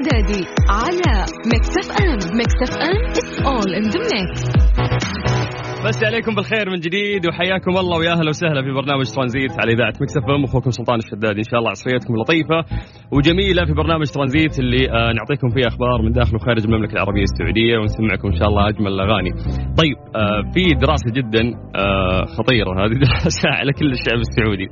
الشدادي على Mix FM Mix FM it's all in the mix. بس عليكم بالخير من جديد وحياكم الله ويا أهلا وسهلا في برنامج ترانزيت على إذاعة Mix FM أخوكم سلطان الشدادي إن شاء الله عصريتكم لطيفة وجميلة في برنامج ترانزيت اللي آه نعطيكم فيه أخبار من داخل وخارج المملكة العربية السعودية ونسمعكم إن شاء الله أجمل الأغاني. طيب آه في دراسة جدا آه خطيرة هذه دراسة على كل الشعب السعودي.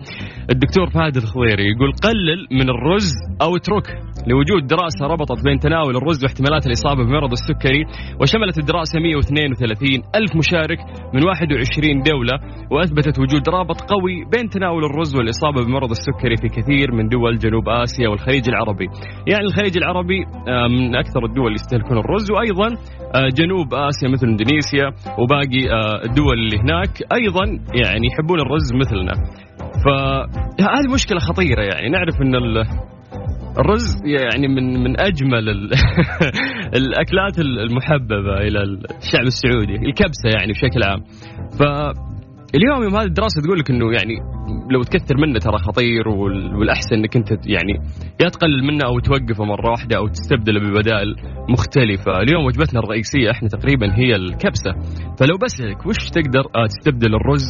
الدكتور فهد الخضيري يقول قلل من الرز أو اتركه لوجود دراسة ربطت بين تناول الرز واحتمالات الإصابة بمرض السكري وشملت الدراسة 132 ألف مشارك من 21 دولة وأثبتت وجود رابط قوي بين تناول الرز والإصابة بمرض السكري في كثير من دول جنوب آسيا والخليج العربي. يعني الخليج العربي من أكثر الدول اللي يستهلكون الرز وأيضا آه، جنوب آسيا مثل إندونيسيا وباقي آه، الدول اللي هناك أيضا يعني يحبون الرز مثلنا. فهذه مشكلة خطيرة يعني. نعرف أن الرز يعني من من أجمل الأكلات المحببة إلى الشعب السعودي الكبسة يعني بشكل عام. ف اليوم يوم هذه الدراسة تقول لك إنه يعني لو تكثر منه ترى خطير والأحسن إنك أنت يعني يا تقلل منه أو توقفه مرة واحدة أو تستبدله ببدائل مختلفة، اليوم وجبتنا الرئيسية إحنا تقريبا هي الكبسة، فلو بسألك وش تقدر آه، تستبدل الرز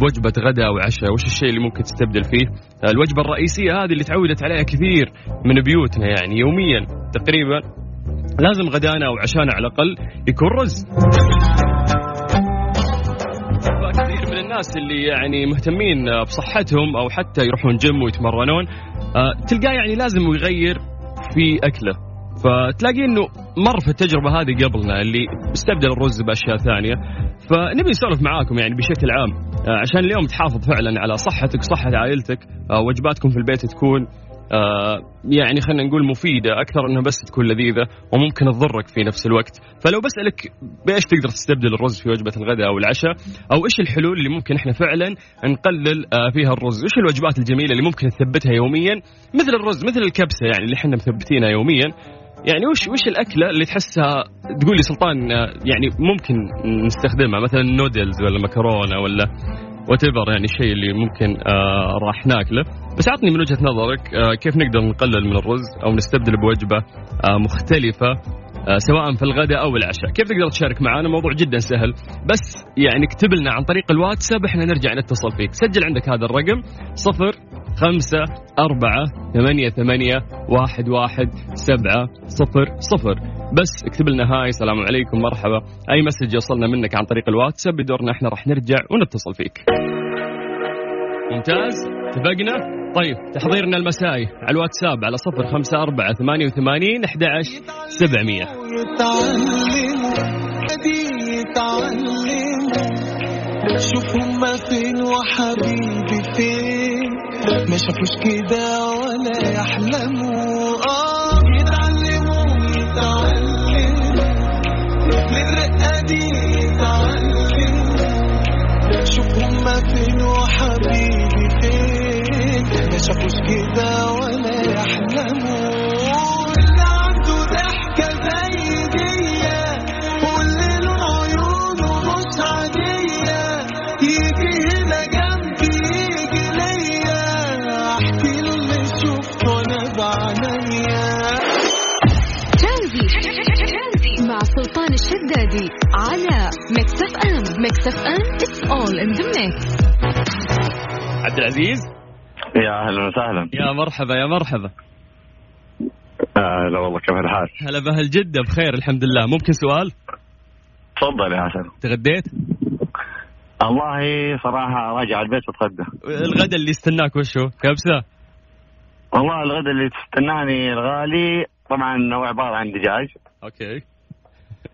بوجبة غداء أو عشاء وش الشيء اللي ممكن تستبدل فيه؟ آه، الوجبة الرئيسية هذه اللي تعودت عليها كثير من بيوتنا يعني يوميا تقريبا. لازم غدانا أو عشانا على الأقل يكون رز. كثير من الناس اللي يعني مهتمين بصحتهم أو حتى يروحون جيم ويتمرنون آه، تلقاه يعني لازم يغير في أكله. فتلاقي إنه مر في التجربة هذه قبلنا اللي استبدل الرز بأشياء ثانية. فنبي نسولف معاكم يعني بشكل عام آه، عشان اليوم تحافظ فعلا على صحتك صحة عائلتك آه، وجباتكم في البيت تكون آه يعني خلينا نقول مفيدة أكثر انها بس تكون لذيذة وممكن تضرك في نفس الوقت، فلو بسألك بإيش تقدر تستبدل الرز في وجبة الغداء أو العشاء؟ أو إيش الحلول اللي ممكن إحنا فعلا نقلل فيها الرز؟ إيش الوجبات الجميلة اللي ممكن نثبتها يوميا مثل الرز مثل الكبسة يعني اللي إحنا مثبتينها يوميا يعني وش وش الأكلة اللي تحسها تقول لي سلطان يعني ممكن نستخدمها؟ مثلا نودلز ولا مكرونة ولا what يعني الشيء اللي ممكن آه راح ناكله. بس عطني من وجهة نظرك آه كيف نقدر نقلل من الرز أو نستبدل بوجبة آه مختلفة آه سواء في الغداء أو العشاء. كيف تقدر تشارك معنا موضوع جدا سهل. بس يعني اكتب لنا عن طريق الواتساب إحنا نرجع نتصل فيك. سجل عندك هذا الرقم صفر خمسة أربعة ثمانية ثمانية واحد واحد سبعة صفر صفر. بس اكتب لنا هاي. السلام عليكم مرحبا. أي مسج يوصلنا منك عن طريق الواتساب بدورنا إحنا راح نرجع ونتصل فيك. ممتاز؟ اتفقنا؟ طيب تحضيرنا المسائي على الواتساب على صفر خمسة أربعة ثمانية وثمانين أحد سبعمية. شوف هما فين وحبيبي. ما شافوش كده ولا يحلموا. آه يتعلموا يتعلموا من دي يتعلموا. شوف هما فين وحبيبي فين. ما شافوش كده ولا يحلموا. Mix FM it's all in the mix عبد العزيز يا أهلا وسهلا يا مرحبا يا مرحبا هلا والله كيف الحال؟ هلا بأهل جدة بخير الحمد لله ممكن سؤال؟ تفضل يا حسن تغديت؟ والله صراحة راجع البيت بتغدى الغدا اللي يستناك وشو؟ كبسة؟ والله الغدا اللي تستناني الغالي طبعا هو عبارة عن دجاج okay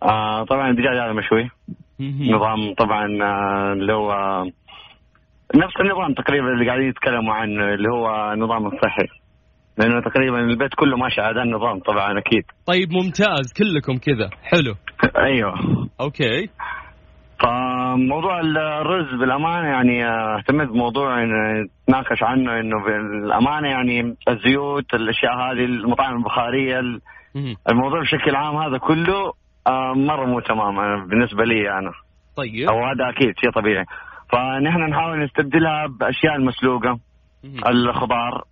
آه طبعا الدجاج هذا مشوي نظام طبعا آه اللي هو نفس النظام تقريبا اللي قاعدين يتكلموا عنه اللي هو النظام الصحي. لأنه تقريبا البيت كله ماشي على النظام طبعا أكيد. طيب ممتاز. كلكم كذا. حلو. أيوه. okay. فموضوع الرز بالأمانة يعني آه، اهتميت بموضوع نتناقش عنه إنه بالأمانة يعني الزيوت الأشياء هذه المطاعم البخارية الموضوع بشكل عام هذا كله آه مرة مو تمام. بالنسبة لي أنا. طيب. أو هذا أكيد شيء طبيعي. فنحن نحاول نستبدلها بأشياء المسلوقة الخضار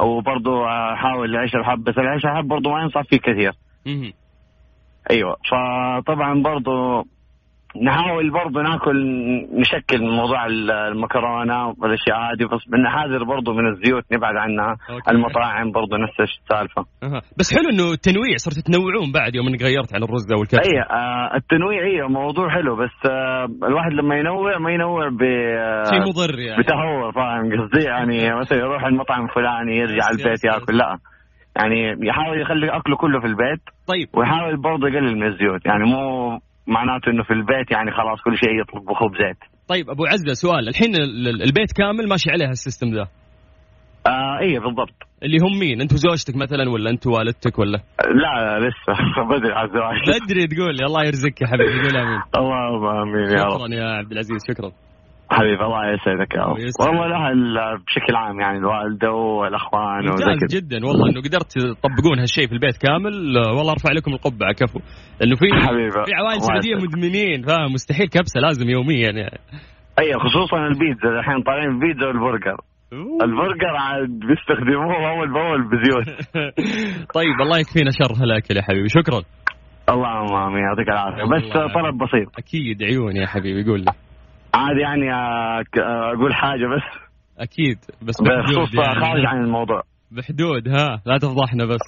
وبرضه أحاول العيش الحب بس العيش الحب برضه ما ينصح فيه كثير. أيوه. فطبعا برضه نحاول برضه ناكل نشكل من موضوع ال- المكرونة والأشياء هذه بس بنحاذر برضه من الزيوت نبعد عنها أوكي. المطاعم برضه نفس السالفة. أها. بس حلو إنه التنويع صرتوا تنوعون بعد يوم إنك غيرت عن الرز أو الكبسة. اي آه التنويع أيوه موضوع حلو بس آه الواحد لما ينوع ما ينوع ب آه، شيء مضر يعني. بتهور فاهم قصدي؟ يعني مثلا يروح المطعم الفلاني يرجع البيت ياكل لا. يعني يحاول يخلي أكله كله في البيت طيب. ويحاول برضه يقلل من الزيوت. يعني مو معناته إنه في البيت يعني خلاص كل شيء يطبخه بزيت طيب أبو عزة سؤال. الحين ال- ال- البيت كامل ماشي عليه ال system ذا؟ آه إيه بالضبط. اللي هم مين؟ انت وزوجتك مثلا ولا انت والدتك ولا؟ لا لسه. بدري على الزواج بدري تقول. الله يرزقك يا حبيبي قول آمين. اللهم آمين يا رب. شكرا يا عبد العزيز شكرا. حبيبي الله يسعدك يا رب. والله الاهل بشكل عام يعني الوالده والأخوان ممتاز جدا والله إنه قدرت تطبقون هالشيء في البيت كامل. والله أرفع لكم القبعة كفو. إنه في. في عوائل سعودية. مدمنين فاهم؟ مستحيل كبسة لازم يوميا يعني. أي خصوصا البيتزا. الحين طالعين البيتزا والبرجر. البرجر عاد بيستخدموه أول بأول بزيوت. طيب الله يكفينا شر هالاكل يا حبيبي. شكرا. اللهم آمين. يعطيك العافية. بس طلب بسيط. أكيد عيوني يا حبيبي قول لي. عادي يعني آه، آه، أقول حاجة بس. أكيد بس بحدود بخصوص خارج يعني عن الموضوع. بحدود ها لا تفضحنا بس.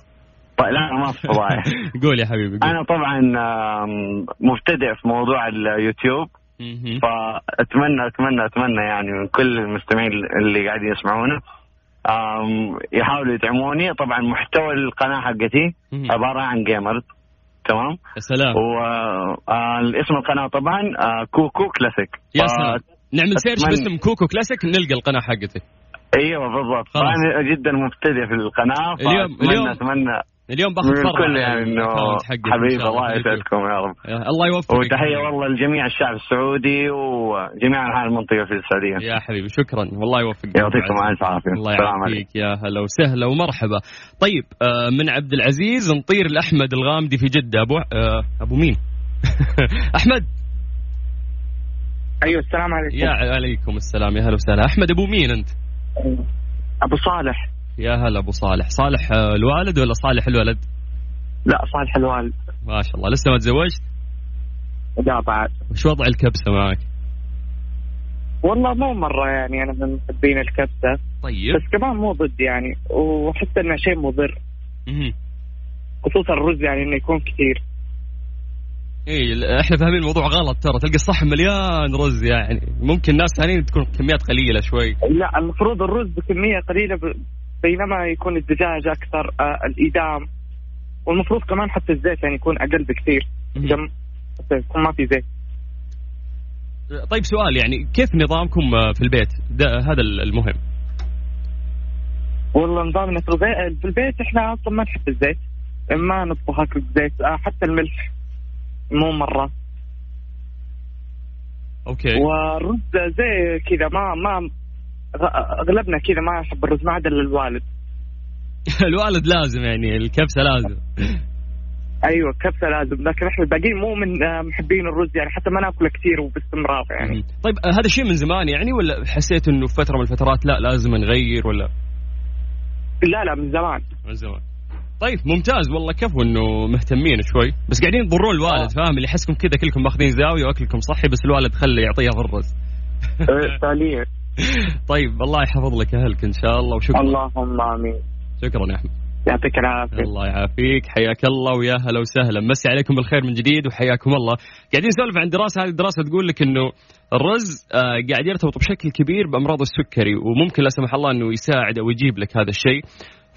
طيب لا ما في فضايح. قول يا حبيبي قول. أنا طبعا مبتدئ في موضوع اليوتيوب. فأتمنى أتمنى أتمنى يعني من كل المستمعين اللي قاعدين يسمعونا يحاولوا يدعموني. طبعا محتوى القناة حقتي. عبارة عن gamers تمام؟ يا سلام. والاسم القناة طبعا آه، كوكو كلاسيك. يا سلام. نعمل search باسم كوكو كلاسيك نلقى القناة حقتك أيوه بالضبط. فانا جدا مبتدئ في القناة اليوم- اليوم اتمنى اليوم باخذ فرع الكل على يعني إنه حبيبي الله. يسعدكم يا رب. الله يوفقك. وتحية والله لجميع الشعب السعودي وجميع أنحاء المنطقة في السعودية. يا حبيبي شكرا. والله يوفقك. يعطيكم ألف عافية. الله يعافيك. يا هلا وسهلا ومرحبا. طيب آه، من عبد العزيز نطير لأحمد الغامدي في جدة. أبو آه، أبو مين؟ أحمد. أيوه السلام عليكم. يا عليكم السلام. يا هلا وسهلا. أحمد أبو مين أنت؟ أبو صالح. يا هلا أبو صالح. صالح آه، الوالد ولا صالح الولد؟ لا صالح الوالد. ما شاء الله. لسه ما تزوجت؟ لا بعد. وش وضع الكبسة معك؟ والله مو مرة يعني أنا من محبين الكبسة. طيب. بس كمان مو ضد يعني واحس إنه شيء مضر. خصوصا الرز يعني إنه يكون كثير. إيه إحنا فاهمين الموضوع غلط ترى. تلقى الصحن مليان رز يعني. ممكن ناس ثانيين تكون كميات قليلة شوي. لا المفروض الرز بكمية قليلة. بينما يكون الدجاج أكثر آه الايدام والمفروض كمان حتى الزيت يعني يكون أقل بكثير. جم حتى يكون ما في زيت. طيب سؤال يعني كيف نظامكم آه، في البيت؟ ده هذا المهم. والله نظامنا في البيت, إحنا أصلا ما نحب الزيت. ما نطبخ أكل بزيت آه حتى الملح مو مرة. أوكي. والرز زي كذا ما ما أغلبنا كذا ما يحب الرز ما عدا الوالد. الوالد لازم يعني الكبسة لازم. أيوه كبسه لازم لكن إحنا الباقيين مو من آه، محبين الرز يعني حتى ما ناكله كثير وباستمرار يعني. طيب آه، هذا الشيء من زمان يعني ولا حسيت إنه في فترة من الفترات لا لازم نغير ولا؟ لا لا من زمان. من زمان. طيب ممتاز والله كفو إنه مهتمين شوي. بس قاعدين تضرون الوالد فاهم؟ اللي يحسكم كذا كلكم ماخذين زاوية وأكلكم صحي بس الوالد خلي يعطيها في الرز. فعليا. طيب الله يحفظ لك أهلك إن شاء الله وشكرا. اللهم آمين. شكرا يا أحمد. يعطيك العافية. الله يعافيك حياك الله ويا هلا وسهلا. مسي عليكم بالخير من جديد وحياكم الله. قاعدين نسولف عن دراسة هذه الدراسه تقول لك إنه الرز آه، قاعد يرتبط بشكل كبير بأمراض السكري وممكن لا سمح الله إنه يساعد أو يجيب لك هذا الشيء.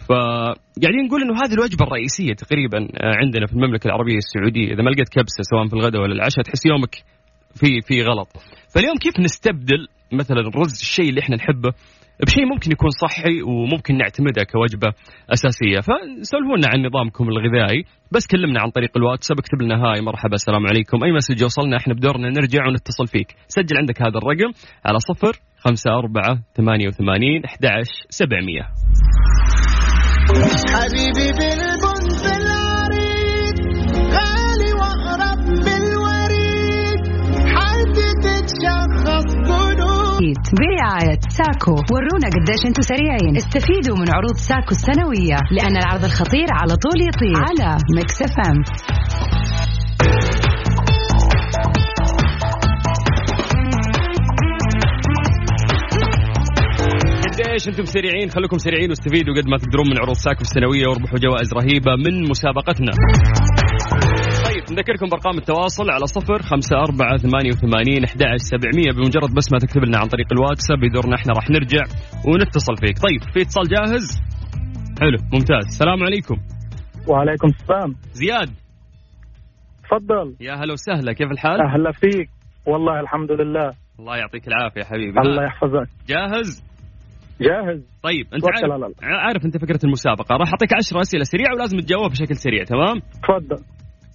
فقاعدين نقول إنه هذه الوجبة الرئيسية تقريبا آه، عندنا في المملكة العربية السعودية. إذا ما لقيت كبسة سواء في الغداء ولا العشاء تحس يومك في في غلط. فاليوم كيف نستبدل مثلا الرز الشيء اللي إحنا نحبه بشيء ممكن يكون صحي وممكن نعتمدها كوجبة أساسية؟ فسولفوا لنا عن نظامكم الغذائي بس كلمنا عن طريق الواتساب اكتب لنا هاي مرحبا السلام عليكم. أي مسج يوصلنا إحنا بدورنا نرجع ونتصل فيك. سجل عندك هذا الرقم على صفر خمسة أربعة ثمانية وثمانين أحد سبعمية. حبيبي ساكو. ورونا قديش أنتم سريعين. استفيدوا من عروض ساكو السنوية. لأن العرض الخطير على طول يطير. على Mix FM. قديش أنتم سريعين؟ خليكم سريعين واستفيدوا قد ما تقدرون من عروض ساكو السنوية واربحوا جوائز رهيبة من مسابقتنا. نذكركم بأرقام التواصل على صفر خمسة أربعة ثمانية وثمانين أحد سبعمية. بمجرد بس ما تكتب لنا عن طريق الواتساب بدورنا إحنا راح نرجع ونتصل فيك. طيب في اتصال جاهز؟ حلو ممتاز. السلام عليكم. وعليكم السلام. زياد. تفضل. يا هلا وسهلا كيف الحال؟ أهلا فيك. والله الحمد لله. الله يعطيك العافية يا حبيبي. الله يحفظك. جاهز؟ جاهز. طيب أنت عارف. عارف أنت فكرة المسابقة. راح أعطيك 10 أسئلة سريعة ولازم تجاوب بشكل سريع تمام؟ تفضل.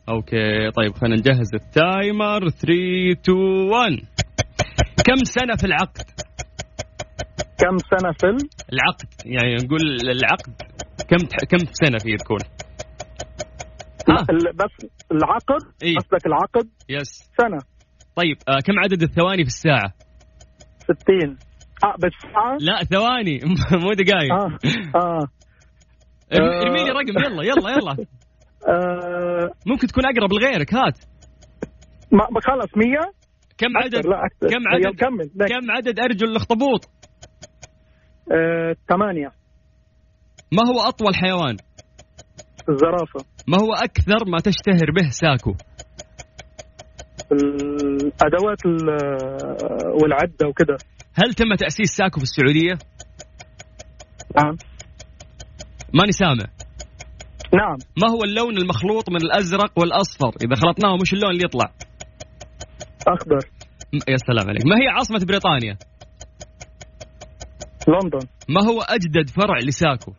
okay طيب خلينا نجهز ال timer. 3 2 1 كم سنة في العقد؟ كم سنة في ال- العقد يعني نقول العقد. كم كم سنة فيه تكون ها ال- بس العقد إيه. قصدك العقد. يس سنة. طيب آه كم عدد الثواني في الساعة؟ 60 آه بالساعة؟ لا ثواني. مو دقائق آه آه. آه. ارمي لي رقم. يلا يلا يلا. آه، ممكن تكون أقرب لغيرك هات. ما خلص 100 كم عدد لا أكثر. كم يلا عدد. كم عدد أرجل الأخطبوط؟ آه، ثمانية. ما هو أطول حيوان؟ الزرافة. ما هو أكثر ما تشتهر به ساكو؟ الأدوات ال- والعدة وكذا هل تم تأسيس ساكو في السعودية؟ نعم. ماني سامع. نعم. ما هو اللون المخلوط من الأزرق والأصفر؟ إذا خلطناهم وش اللون اللي يطلع؟ أخضر. م- يا سلام عليك. ما هي عاصمة بريطانيا؟ لندن. ما هو أجدد فرع لساكو؟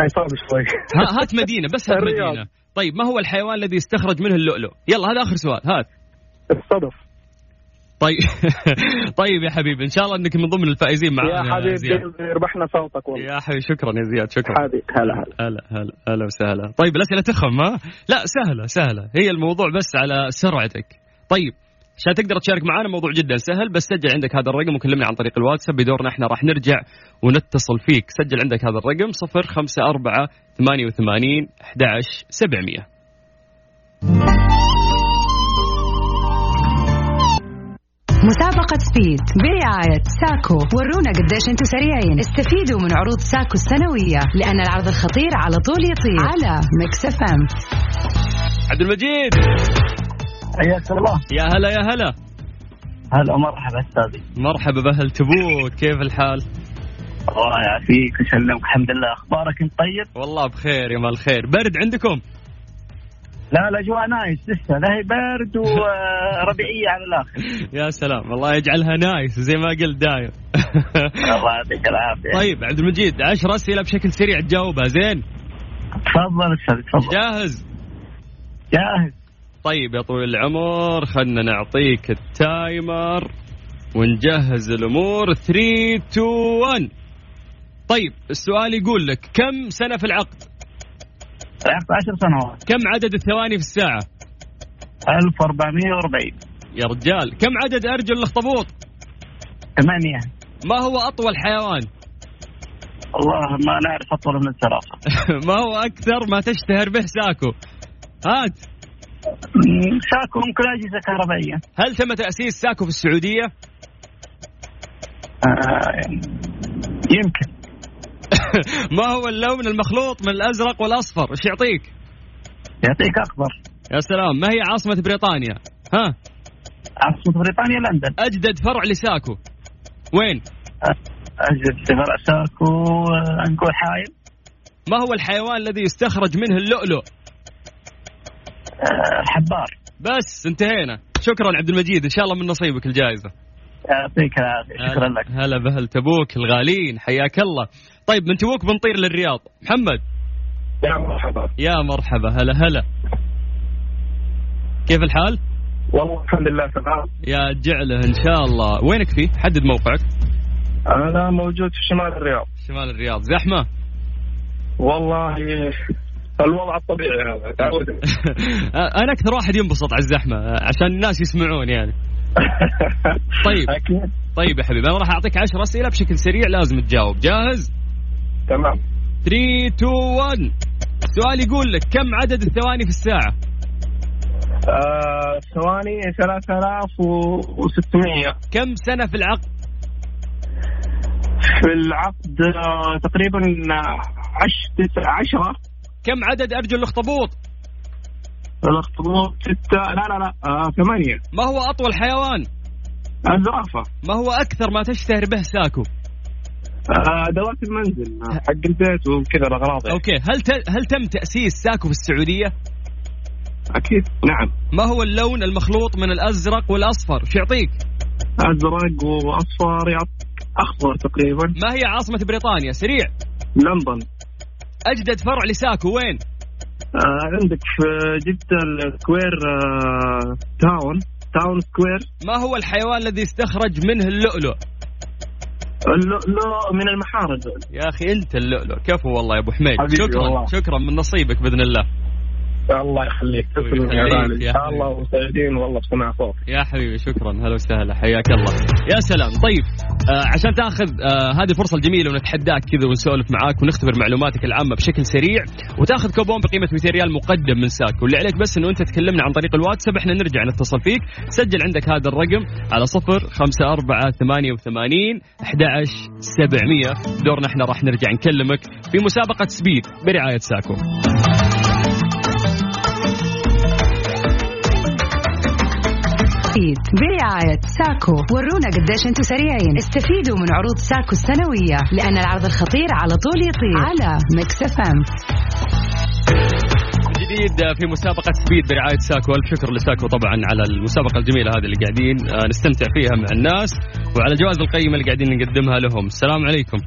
هاي صعب شوي. ها هات مدينة بس هات. مدينة. طيب ما هو الحيوان الذي يستخرج منه اللؤلؤ؟ يلا هذا آخر سؤال. هات. الصدف. طيب. طيب يا حبيبي إن شاء الله إنك من ضمن الفائزين يا معنا حبيبي زياد. ربحنا صوتك والله. يا حبيبي شكرا يا زياد شكرا. حبيبي هلا هلا. هلا هلا هلا وسهلا. طيب الأسئلة تخم ها؟ لا سهلة سهلة. هي الموضوع بس على سرعتك. طيب عشان تقدر تشارك معنا موضوع جدا سهل بس سجل عندك هذا الرقم وكلمنا عن طريق الواتساب بدورنا إحنا راح نرجع ونتصل فيك. سجل عندك هذا الرقم 054 88 11 مسابقة speed برعاية ساكو ورونا قديش أنتم سريعين. استفيدوا من عروض ساكو السنوية لأن العرض الخطير على طول يطير. على Mix FM. عبد المجيد. حياك الله. يا هلا يا هلا. هلا مرحبا أستاذي. مرحبا بأهل تبوك. كيف الحال؟ الله يعافيك ويسلمك الحمد لله. أخبارك انت طيب؟ والله بخير يا مال الخير. برد عندكم؟ لا الاجواء nice. لسه لا هي برد وربيعية على الآخر. يا سلام الله يجعلها nice زي ما قلت دايم الله يعطيك العافية. طيب عبد المجيد عشر أسئلة بشكل سريع تجاوبها زين؟ تفضل أستاذ تفضل. جاهز؟ جاهز. طيب يا طويل العمر خلنا نعطيك التايمر. ونجهز الأمور. 3 2 1 طيب السؤال يقول لك كم سنة في العقد؟ لعبت 10 سنوات كم عدد الثواني في الساعة؟ 1440 يا رجال كم عدد أرجل الأخطبوط؟ 8 ما هو أطول حيوان؟ والله ما نعرف أطول من الزرافة ما هو أكثر ما تشتهر به ساكو؟ هات ساكو ممكن أجهزة كهربائية هل تم تأسيس ساكو في السعودية؟ آه، يمكن ما هو اللون المخلوط من الأزرق والأصفر؟ إيش يعطيك؟ يعطيك اخضر يا سلام ما هي عاصمة بريطانيا؟ ها عاصمة بريطانيا لندن أجدد فرع لساكو وين؟ اجد سفر ساكو آه، نقول حايل ما هو الحيوان الذي يستخرج منه اللؤلؤ؟ آه، حبار بس انتهينا شكرا عبد المجيد إن شاء الله من نصيبك الجائزة يعطيك العافية. شكرا لك. هلا بهل تبوك الغالين حياك الله. طيب من تبوك بنطير للرياض. محمد. يا مرحبا. يا مرحبا. هلا هلا. كيف الحال؟ والله الحمد لله تمام. يا جعله إن شاء الله. وينك فيه؟ حدد موقعك. أنا موجود في شمال الرياض. شمال الرياض. زحمة؟ والله الوضع الطبيعي هذا أنا أكثر واحد ينبسط على الزحمة عشان الناس يسمعون يعني. طيب. طيب يا حبيبي أنا راح أعطيك 10 أسئلة بشكل سريع لازم تجاوب. جاهز؟ تمام. 3 2 1 السؤال يقول لك كم عدد الثواني في الساعة؟ آه، ثواني 3600 كم سنة في العقد؟ في العقد آه، تقريبا عش تسعة عشرة. كم عدد أرجل الأخطبوط؟ الاخطبوط ستة لا لا لا آه، ثمانية. ما هو أطول حيوان؟ الزرافة. ما هو أكثر ما تشتهر به ساكو؟ آه، ادوات المنزل آه، حق البيت وكذا الأغراض يعني. okay هل ت... هل تم تأسيس ساكو في السعوديه أكيد نعم. ما هو اللون المخلوط من الأزرق والأصفر؟ شو يعطيك؟ أزرق وأصفر يعطيك أخضر تقريبا. ما هي عاصمة بريطانيا؟ سريع. لندن. أجدد فرع لساكو وين؟ آه، عندك في جدة ال square آه، town town square ما هو الحيوان الذي استخرج منه اللؤلؤ؟ اللؤلؤ من المحارق يا أخي أنت اللؤلؤ. كفو والله يا أبو حميد. شكرا. والله. شكرا من نصيبك بإذن الله. الله يخليك. تسلم يا غالي إن شاء. الله وسعيدين والله بسمع صوت. يا حبيبي شكرا. هلا وسهلا. حياك الله. يا سلام. طيب آه عشان تاخذ آه هذه الفرصه الجميله ونتحداك كذا ونسولف معاك ونختبر معلوماتك العامة بشكل سريع وتاخذ كوبون بقيمة 200 ريال مقدم من ساك واللي عليك بس إنه أنت تكلمنا عن طريق الواتساب إحنا نرجع نتصل فيك. سجل عندك هذا الرقم على صفر خمسة أربعة ثمانية وثمانين أحد سبعمية. دورنا إحنا راح نرجع نكلمك في مسابقة speed برعاية ساكو. speed برعاية ساكو. ورونا قديش أنتم سريعين. استفيدوا من عروض ساكو السنوية. لأن العرض الخطير على طول يطير. على Mix FM. جديد في مسابقة Speed برعاية ساكو. ألف شكر لساكو طبعا على المسابقة الجميلة هذه اللي قاعدين آه، نستمتع فيها مع الناس وعلى الجوائز القيمة اللي قاعدين نقدمها لهم. السلام عليكم.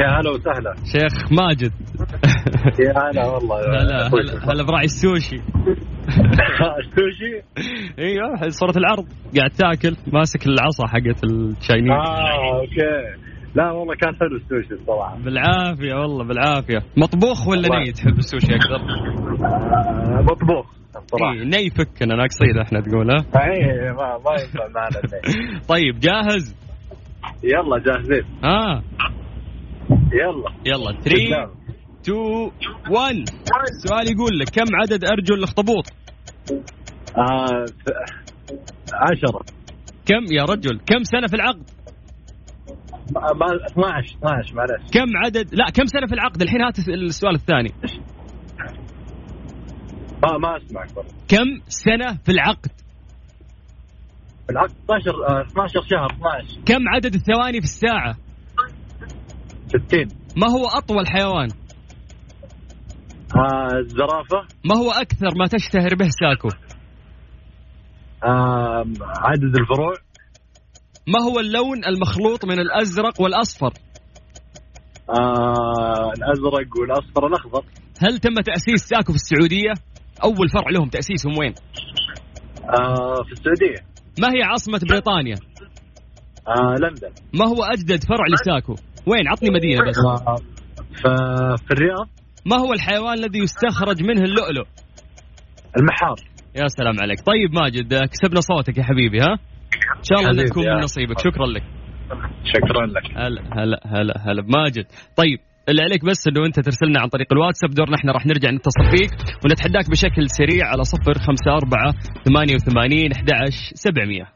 يا هلا وسهلا. شيخ ماجد. يا هلا والله. هلا هلا هلا براعي السوشي. السوشي؟ إيوه صورة العرض. قاعد تاكل ماسك العصا حقت ال Chinese آه okay. لا والله كان حلو السوشي الصراحة. بالعافية والله بالعافية. مطبوخ ولا. ني تحب السوشي أكثر؟ آه، مطبوخ الصراحة. إيه ني فكنا ناقصين إحنا تقول ها؟ اي ما ما ينفع معنا. طيب جاهز؟ يلا جاهزين. ها يلا. يلا 3 2 1 السؤال يقول لك كم عدد أرجل الاخطبوط؟ آه عشرة كم يا رجل كم سنة في العقد؟ ما ما- 12 12 معلش كم عدد لا كم سنة في العقد الحين هات السؤال الثاني ما ما اسمعك والله كم سنة في العقد؟ بالعكس 12 آه، 12 شهر 12 كم عدد الثواني في الساعة؟ 60 ما هو أطول حيوان؟ آه الزرافة ما هو أكثر ما تشتهر به ساكو؟ آه عدد الفروع ما هو اللون المخلوط من الأزرق والأصفر؟ آه الأزرق والأصفر الاخضر هل تم تأسيس ساكو في السعودية؟ أول فرع لهم تأسيسهم وين؟ آه في السعودية ما هي عاصمة بريطانيا؟ آه لندن ما هو أجدد فرع لساكو؟ وين؟ عطني مدينة بس آه في الرياض ما هو الحيوان الذي يستخرج منه اللؤلؤ؟ المحار. يا سلام عليك. طيب ماجد كسبنا صوتك يا حبيبي ها؟ إن شاء الله تكون. من نصيبك. شكرا لك. شكرا لك. هلا هلا هلا هلا. بماجد طيب اللي عليك بس إنه أنت ترسلنا عن طريق الواتساب دورنا إحنا راح نرجع نتصل فيك ونتحداك بشكل سريع على صفر خمسة أربعة ثمانية وثمانين أحد سبعمية.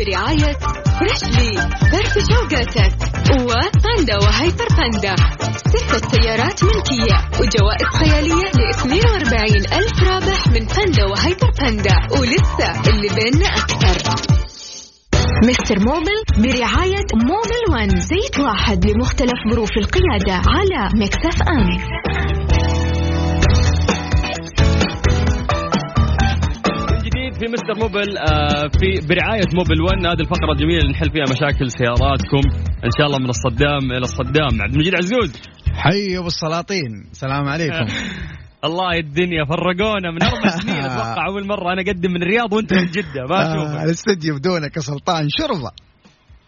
برعاية Freshly فرفش أوقاتك. وباندا وهيبر باندا. ستة سيارات ملكية. وجوائز خيالية ل 42 ألف رابح من باندا وهيبر باندا. ولسه اللي بيننا أكثر. Mister Mobil برعاية Mobil One زيت واحد لمختلف ظروف القيادة على Mix FM. من جديد في مستر موبل آه في برعاية موبل 1 هذه الفقرة الجميلة اللي نحل فيها مشاكل سياراتكم. إن شاء الله من الصدام إلى الصدام. عبد المجيد عزوز. حي أبو السلاطين. السلام عليكم. الله الدنيا فرقونا من أربع سنين. أتوقع أول مرة أنا أقدم من الرياض وأنت من جدة. ما آه أشوفك الاستديو بدونك يا سلطان. شربه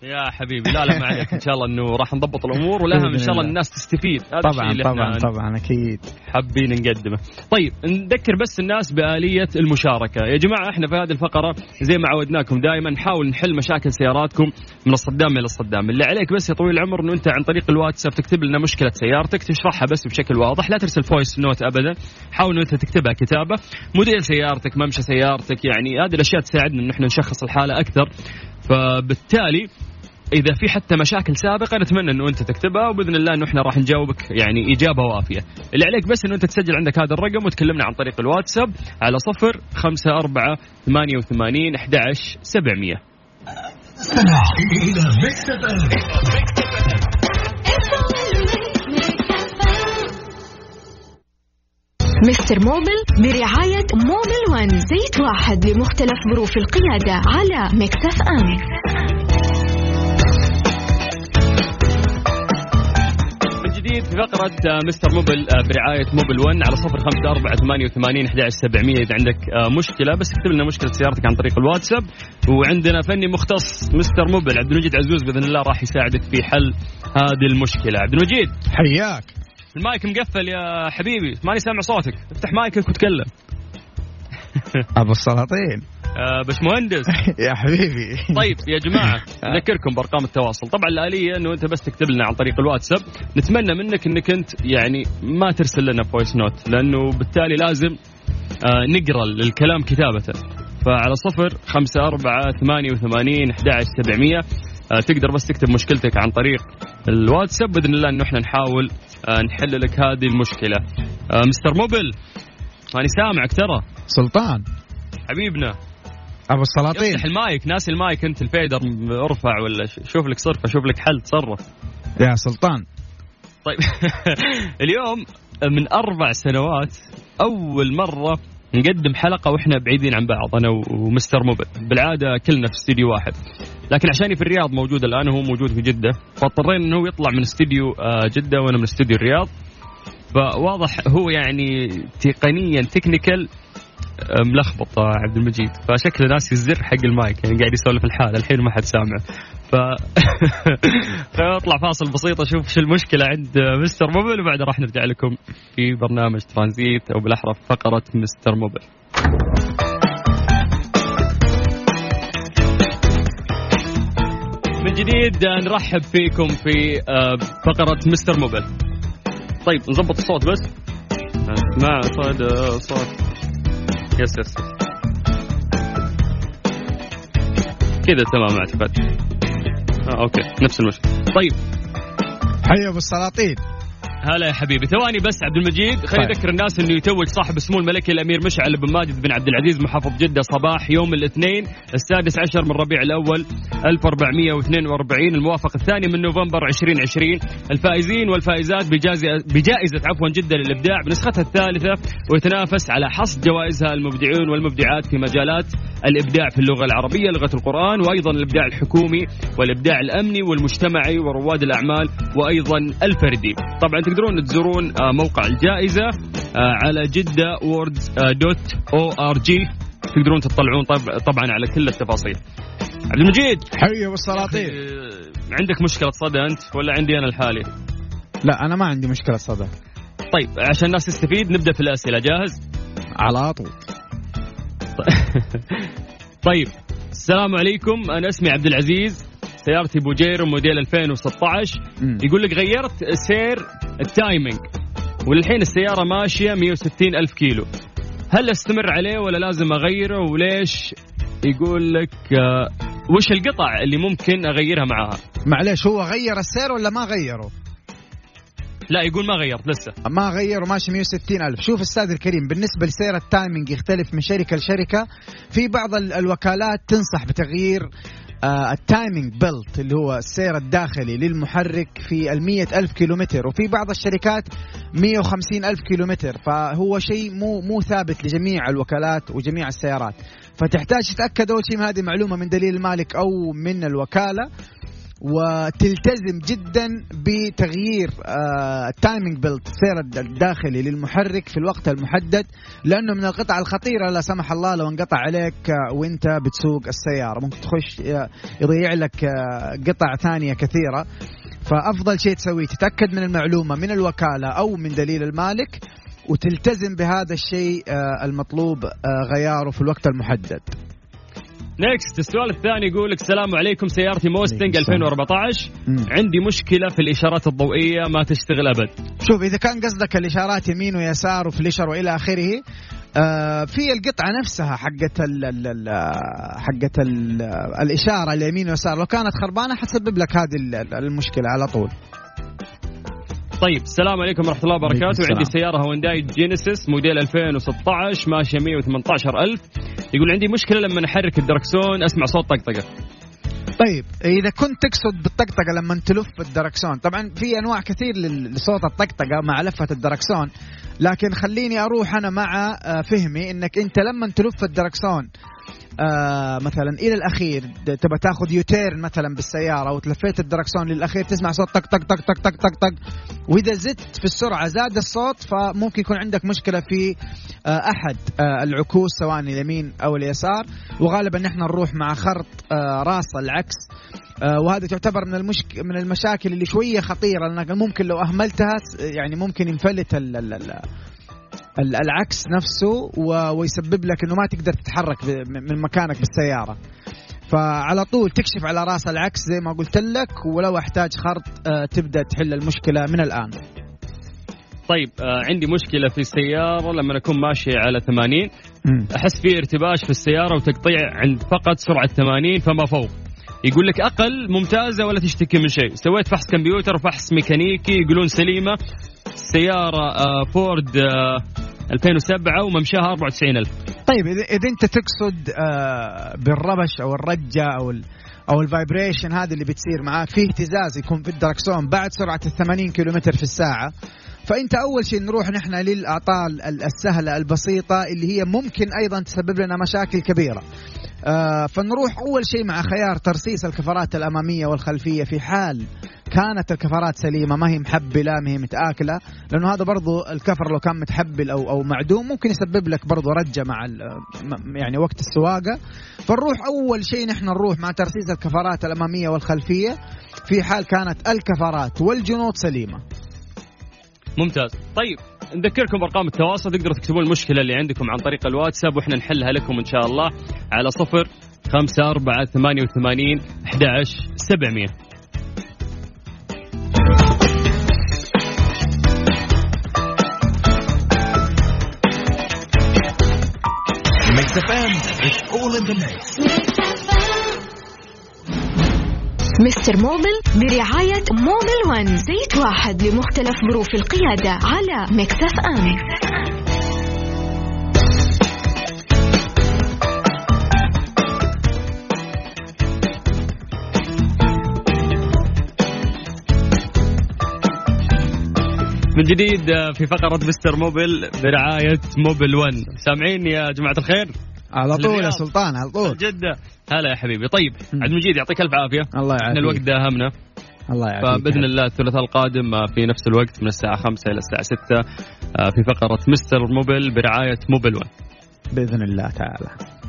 يا حبيبي لا لا ما عليك. إن شاء الله إنه راح نضبط الأمور والاهم إن شاء الله الناس تستفيد. هذا طبعا اللي طبعا طبعا أكيد. حابين نقدمه. طيب نذكر بس الناس بآلية المشاركة، يا جماعة إحنا في هذه الفقرة زي ما عودناكم دائما نحاول نحل مشاكل سياراتكم من الصدام إلى الصدام، اللي عليك بس يا طويل العمر إنه أنت عن طريق الواتساب تكتب لنا مشكلة سيارتك تشرحها بس بشكل واضح، لا ترسل voice note ابدا، حاول إنه أنت تكتبها كتابة، موديل سيارتك، ممشى سيارتك، يعني هذه الأشياء تساعدنا إنه إحنا نشخص الحالة أكثر. فبالتالي إذا في حتى مشاكل سابقة نتمنى إنه أنت تكتبها وبإذن الله إنه إحنا راح نجاوبك يعني إجابة وافية. اللي عليك بس إنه أنت تسجل عندك هذا الرقم وتكلمنا عن طريق الواتساب على صفر خمسة أربعة ثمانية وثمانين أحد عشر سبعمية. Mister Mobil برعاية Mobil One زيت واحد لمختلف ظروف القيادة على Mix FM. من جديد في فقرة آه، Mister Mobil آه، برعاية Mobil 1 على صفر خمسة أربعة ثمانية وثمانين أحد سبعمية. إذا عندك آه، مشكلة بس اكتب لنا مشكلة سيارتك عن طريق الواتساب. وعندنا فني مختص Mister Mobil عبد المجيد عزوز بإذن الله راح يساعدك في حل هذه المشكلة. عبد المجيد. حياك. المايك مقفل يا حبيبي ماني سامع صوتك. افتح مايكك وتكلم. أبو السلاطين. آه بشمهندس يا حبيبي. طيب يا جماعة أذكركم بأرقام التواصل. طبعا الاليه أنه أنت بس تكتب لنا عن طريق الواتساب. نتمنى منك أنك أنت يعني ما ترسل لنا voice note لأنه بالتالي لازم آه نقرأ الكلام كتابه فعلى صفر خمسة أربعة ثمانية وثمانين أحد سبعمية. آه تقدر بس تكتب مشكلتك عن طريق الواتساب. بإذن الله أنه إحنا نحاول آه نحل لك هذه المشكلة. آه Mister Mobil ماني سامعك ترى. سلطان. حبيبنا. أبو السلاطين. افتح المايك ناسي المايك أنت ال fader. ارفع ولا شوف لك صرفة شوف لك حل تصرف. يا سلطان. طيب. اليوم من أربع سنوات أول مرة نقدم حلقة وإحنا بعيدين عن بعض أنا و Mister Mobil بالعادة كلنا في استديو واحد. لكن عشاني في الرياض موجود الآن وهو موجود في جدة. فاضطرينا إنه يطلع من استديو آه، جدة وأنا من استديو الرياض. فواضح هو يعني تقنيا technical ملخبط عبد المجيد. فشكله ناسي الزر حق المايك يعني قاعد يسولف لحاله الحين ما حد سامع ف نطلع فاصل بسيط أشوف شو المشكلة عند Mister Mobil وبعدها راح نرجع لكم في برنامج ترانزيت أو بالاحرى فقرة Mister Mobil. من جديد نرحب فيكم في آه، فقرة Mister Mobil. طيب نظبط الصوت بس. مع صوت صوت. yes yes yes. كذا تمام اعتقد آه okay نفس المشكلة. طيب. حي ابو السلاطين هلا يا حبيبي. ثواني بس عبد المجيد. خليني طيب. أذكر الناس إنه يتوج صاحب سمو الملكي الأمير مشعل بن ماجد بن عبد العزيز محافظ جدة صباح يوم الاثنين السادس عشر من ربيع الأول 1442 الموافق الثاني من نوفمبر 2020 الفائزين والفائزات بجائزه بجائزة عفوا جده للإبداع بنسختها الثالثة ويتنافس على حصد جوائزها المبدعون والمبدعات في مجالات الإبداع في اللغة العربية لغة القرآن وأيضا الإبداع الحكومي والإبداع الأمني والمجتمعي ورواد الأعمال وأيضا الفردي. طبعا تقدرون تزورون آه، موقع الجائزة آه، على Jeddah Award dot o r g. تقدرون تطلعون طب- طبعا على كل التفاصيل. عبد المجيد. حي ابو السلاطين آه، عندك مشكلة صدى أنت ولا عندي أنا الحالي؟ لا أنا ما عندي مشكلة صدى. طيب عشان الناس تستفيد نبدأ في الأسئلة. جاهز؟ على طول. طيب السلام عليكم. أنا اسمي عبد العزيز. سيارتي Pajero موديل 2016 مم. يقول لك غيرت سير ال timing وللحين السيارة ماشية 160 ألف كيلو. هل أستمر عليه ولا لازم أغيره؟ وليش؟ يقول لك آه، وش القطع اللي ممكن أغيرها معاها معليش هو غير السير ولا ما غيره؟ لا يقول ما غيرت لسه. ما غيروا ماشي 160 ألف. شوف أستاذ الكريم بالنسبة لسير ال timing يختلف من شركة لشركة. في بعض ال- الوكالات تنصح بتغيير آه ال timing belt اللي هو السير الداخلي للمحرك في المية ألف كيلومتر. وفي بعض الشركات 150 ألف كيلومتر. فهو شيء مو مو ثابت لجميع الوكالات وجميع السيارات. فتحتاج تتأكد أول شيء من هذه المعلومة من دليل المالك أو من الوكالة. وتلتزم جدا بتغيير ال timing belt السير الداخلي للمحرك في الوقت المحدد لأنه من القطع الخطيرة لا سمح الله لو انقطع عليك آه، وانت بتسوق السيارة. ممكن تخش آه، يضيع لك آه، قطع ثانية كثيرة. فأفضل شيء تسويه تتأكد من المعلومة من الوكالة أو من دليل المالك وتلتزم بهذا الشيء المطلوب غياره في الوقت المحدد. next السؤال الثاني يقول لك السلام عليكم سيارتي Mustang عليكم السلام. 2014 مم. عندي مشكلة في الإشارات الضوئية ما تشتغل أبد شوف إذا كان قصدك الإشارات يمين ويسار و flasher وإلى آخره آه في القطعة نفسها حقت ال ال ال حقت ال الإشارة اليمين واليسار لو كانت خربانة حتسبب لك هذه ال- المشكلة على طول طيب السلام عليكم ورحمة الله وبركاته. السلام. عندي سيارة هونداي جينيسيس موديل 2016 ماشية 118000 يقول عندي مشكلة لما احرك الدركسون أسمع صوت طقطقة. طيب إذا كنت تقصد بالطقطقة لما تلف الدركسون طبعا في أنواع كثير لصوت الطقطقة مع لفة الدركسون لكن خليني أروح أنا مع آه، فهمي إنك أنت لما تلف الدركسون آه مثلا إلى الأخير تبى تاخذ يوتيرن مثلا بالسيارة وتلفيت الدركسون للأخير تسمع صوت طق طق طق طق طق طق طق وإذا زدت في السرعة زاد الصوت فممكن يكون عندك مشكلة في آه أحد آه العكوس سواء اليمين أو اليسار. وغالبا نحن نروح مع خرط آه راس العكس. آه وهذا تعتبر من المشك من المشاكل اللي شوية خطيرة لأنك ممكن لو أهملتها يعني ممكن ينفلت ال ال- العكس نفسه و- ويسبب لك إنه ما تقدر تتحرك ب- من مكانك بالسيارة. فعلى طول تكشف على رأس العكس زي ما قلت لك ولو أحتاج خرط آه، تبدأ تحل المشكلة من الآن. طيب آه عندي مشكلة في السيارة لما أكون ماشي على 80 أحس في ارتباش في السيارة وتقطيع عند فقط سرعة 80 فما فوق. يقول لك أقل ممتازة ولا تشتكي من شيء؟ سويت فحص كمبيوتر وفحص ميكانيكي يقولون سليمة. السياره آه فورد آه 2007 وممشاها 94000 طيب إذا أنت تقصد آه، بالربش أو الرجة أو ال أو ال vibration هذه اللي بتصير معاك في اهتزاز يكون في الدركسون بعد سرعة ال 80 كيلومتر في الساعة. فأنت أول شيء نروح نحن للأعطال ال- السهلة البسيطة اللي هي ممكن أيضا تسبب لنا مشاكل كبيرة. آه فنروح أول شيء مع خيار ترصيص الكفرات الأمامية والخلفية في حال كانت الكفرات سليمة ما هي محبلة ما هي متآكلة لأنه هذا برضو الكفر لو كان متحبل أو أو معدوم ممكن يسبب لك برضو رجة مع يعني وقت السواقة. فنروح أول شيء نحن نروح مع ترسيس الكفرات الأمامية والخلفية في حال كانت الكفرات والجنوط سليمة. ممتاز طيب نذكركم بأرقام التواصل تقدروا تكتبون المشكلة اللي عندكم عن طريق الواتساب وإحنا نحلها لكم إن شاء الله على صفر خمسة أربعة ثمانية وثمانين أحد عشر سبعمية Mix FM, it's all in the mix. مستر Mobil برعاية Mobil One. زيت واحد لمختلف ظروف القيادة على Mix FM. من جديد في فقرة مستر موبل برعاية موبل 1 سامعين يا جماعة الخير؟ على طول يا. سلطان على طول. جدة. هلا يا حبيبي. طيب. عبد المجيد يعطيك ألف عافية. الله يعافيك. الوقت داهمنا. الله يعافيك. فبإذن الله الثلاثاء القادم آه، في نفس الوقت من الساعة 5 إلى الساعة 6 آه، في فقرة مستر موبل برعاية موبل 1 بإذن الله تعالى.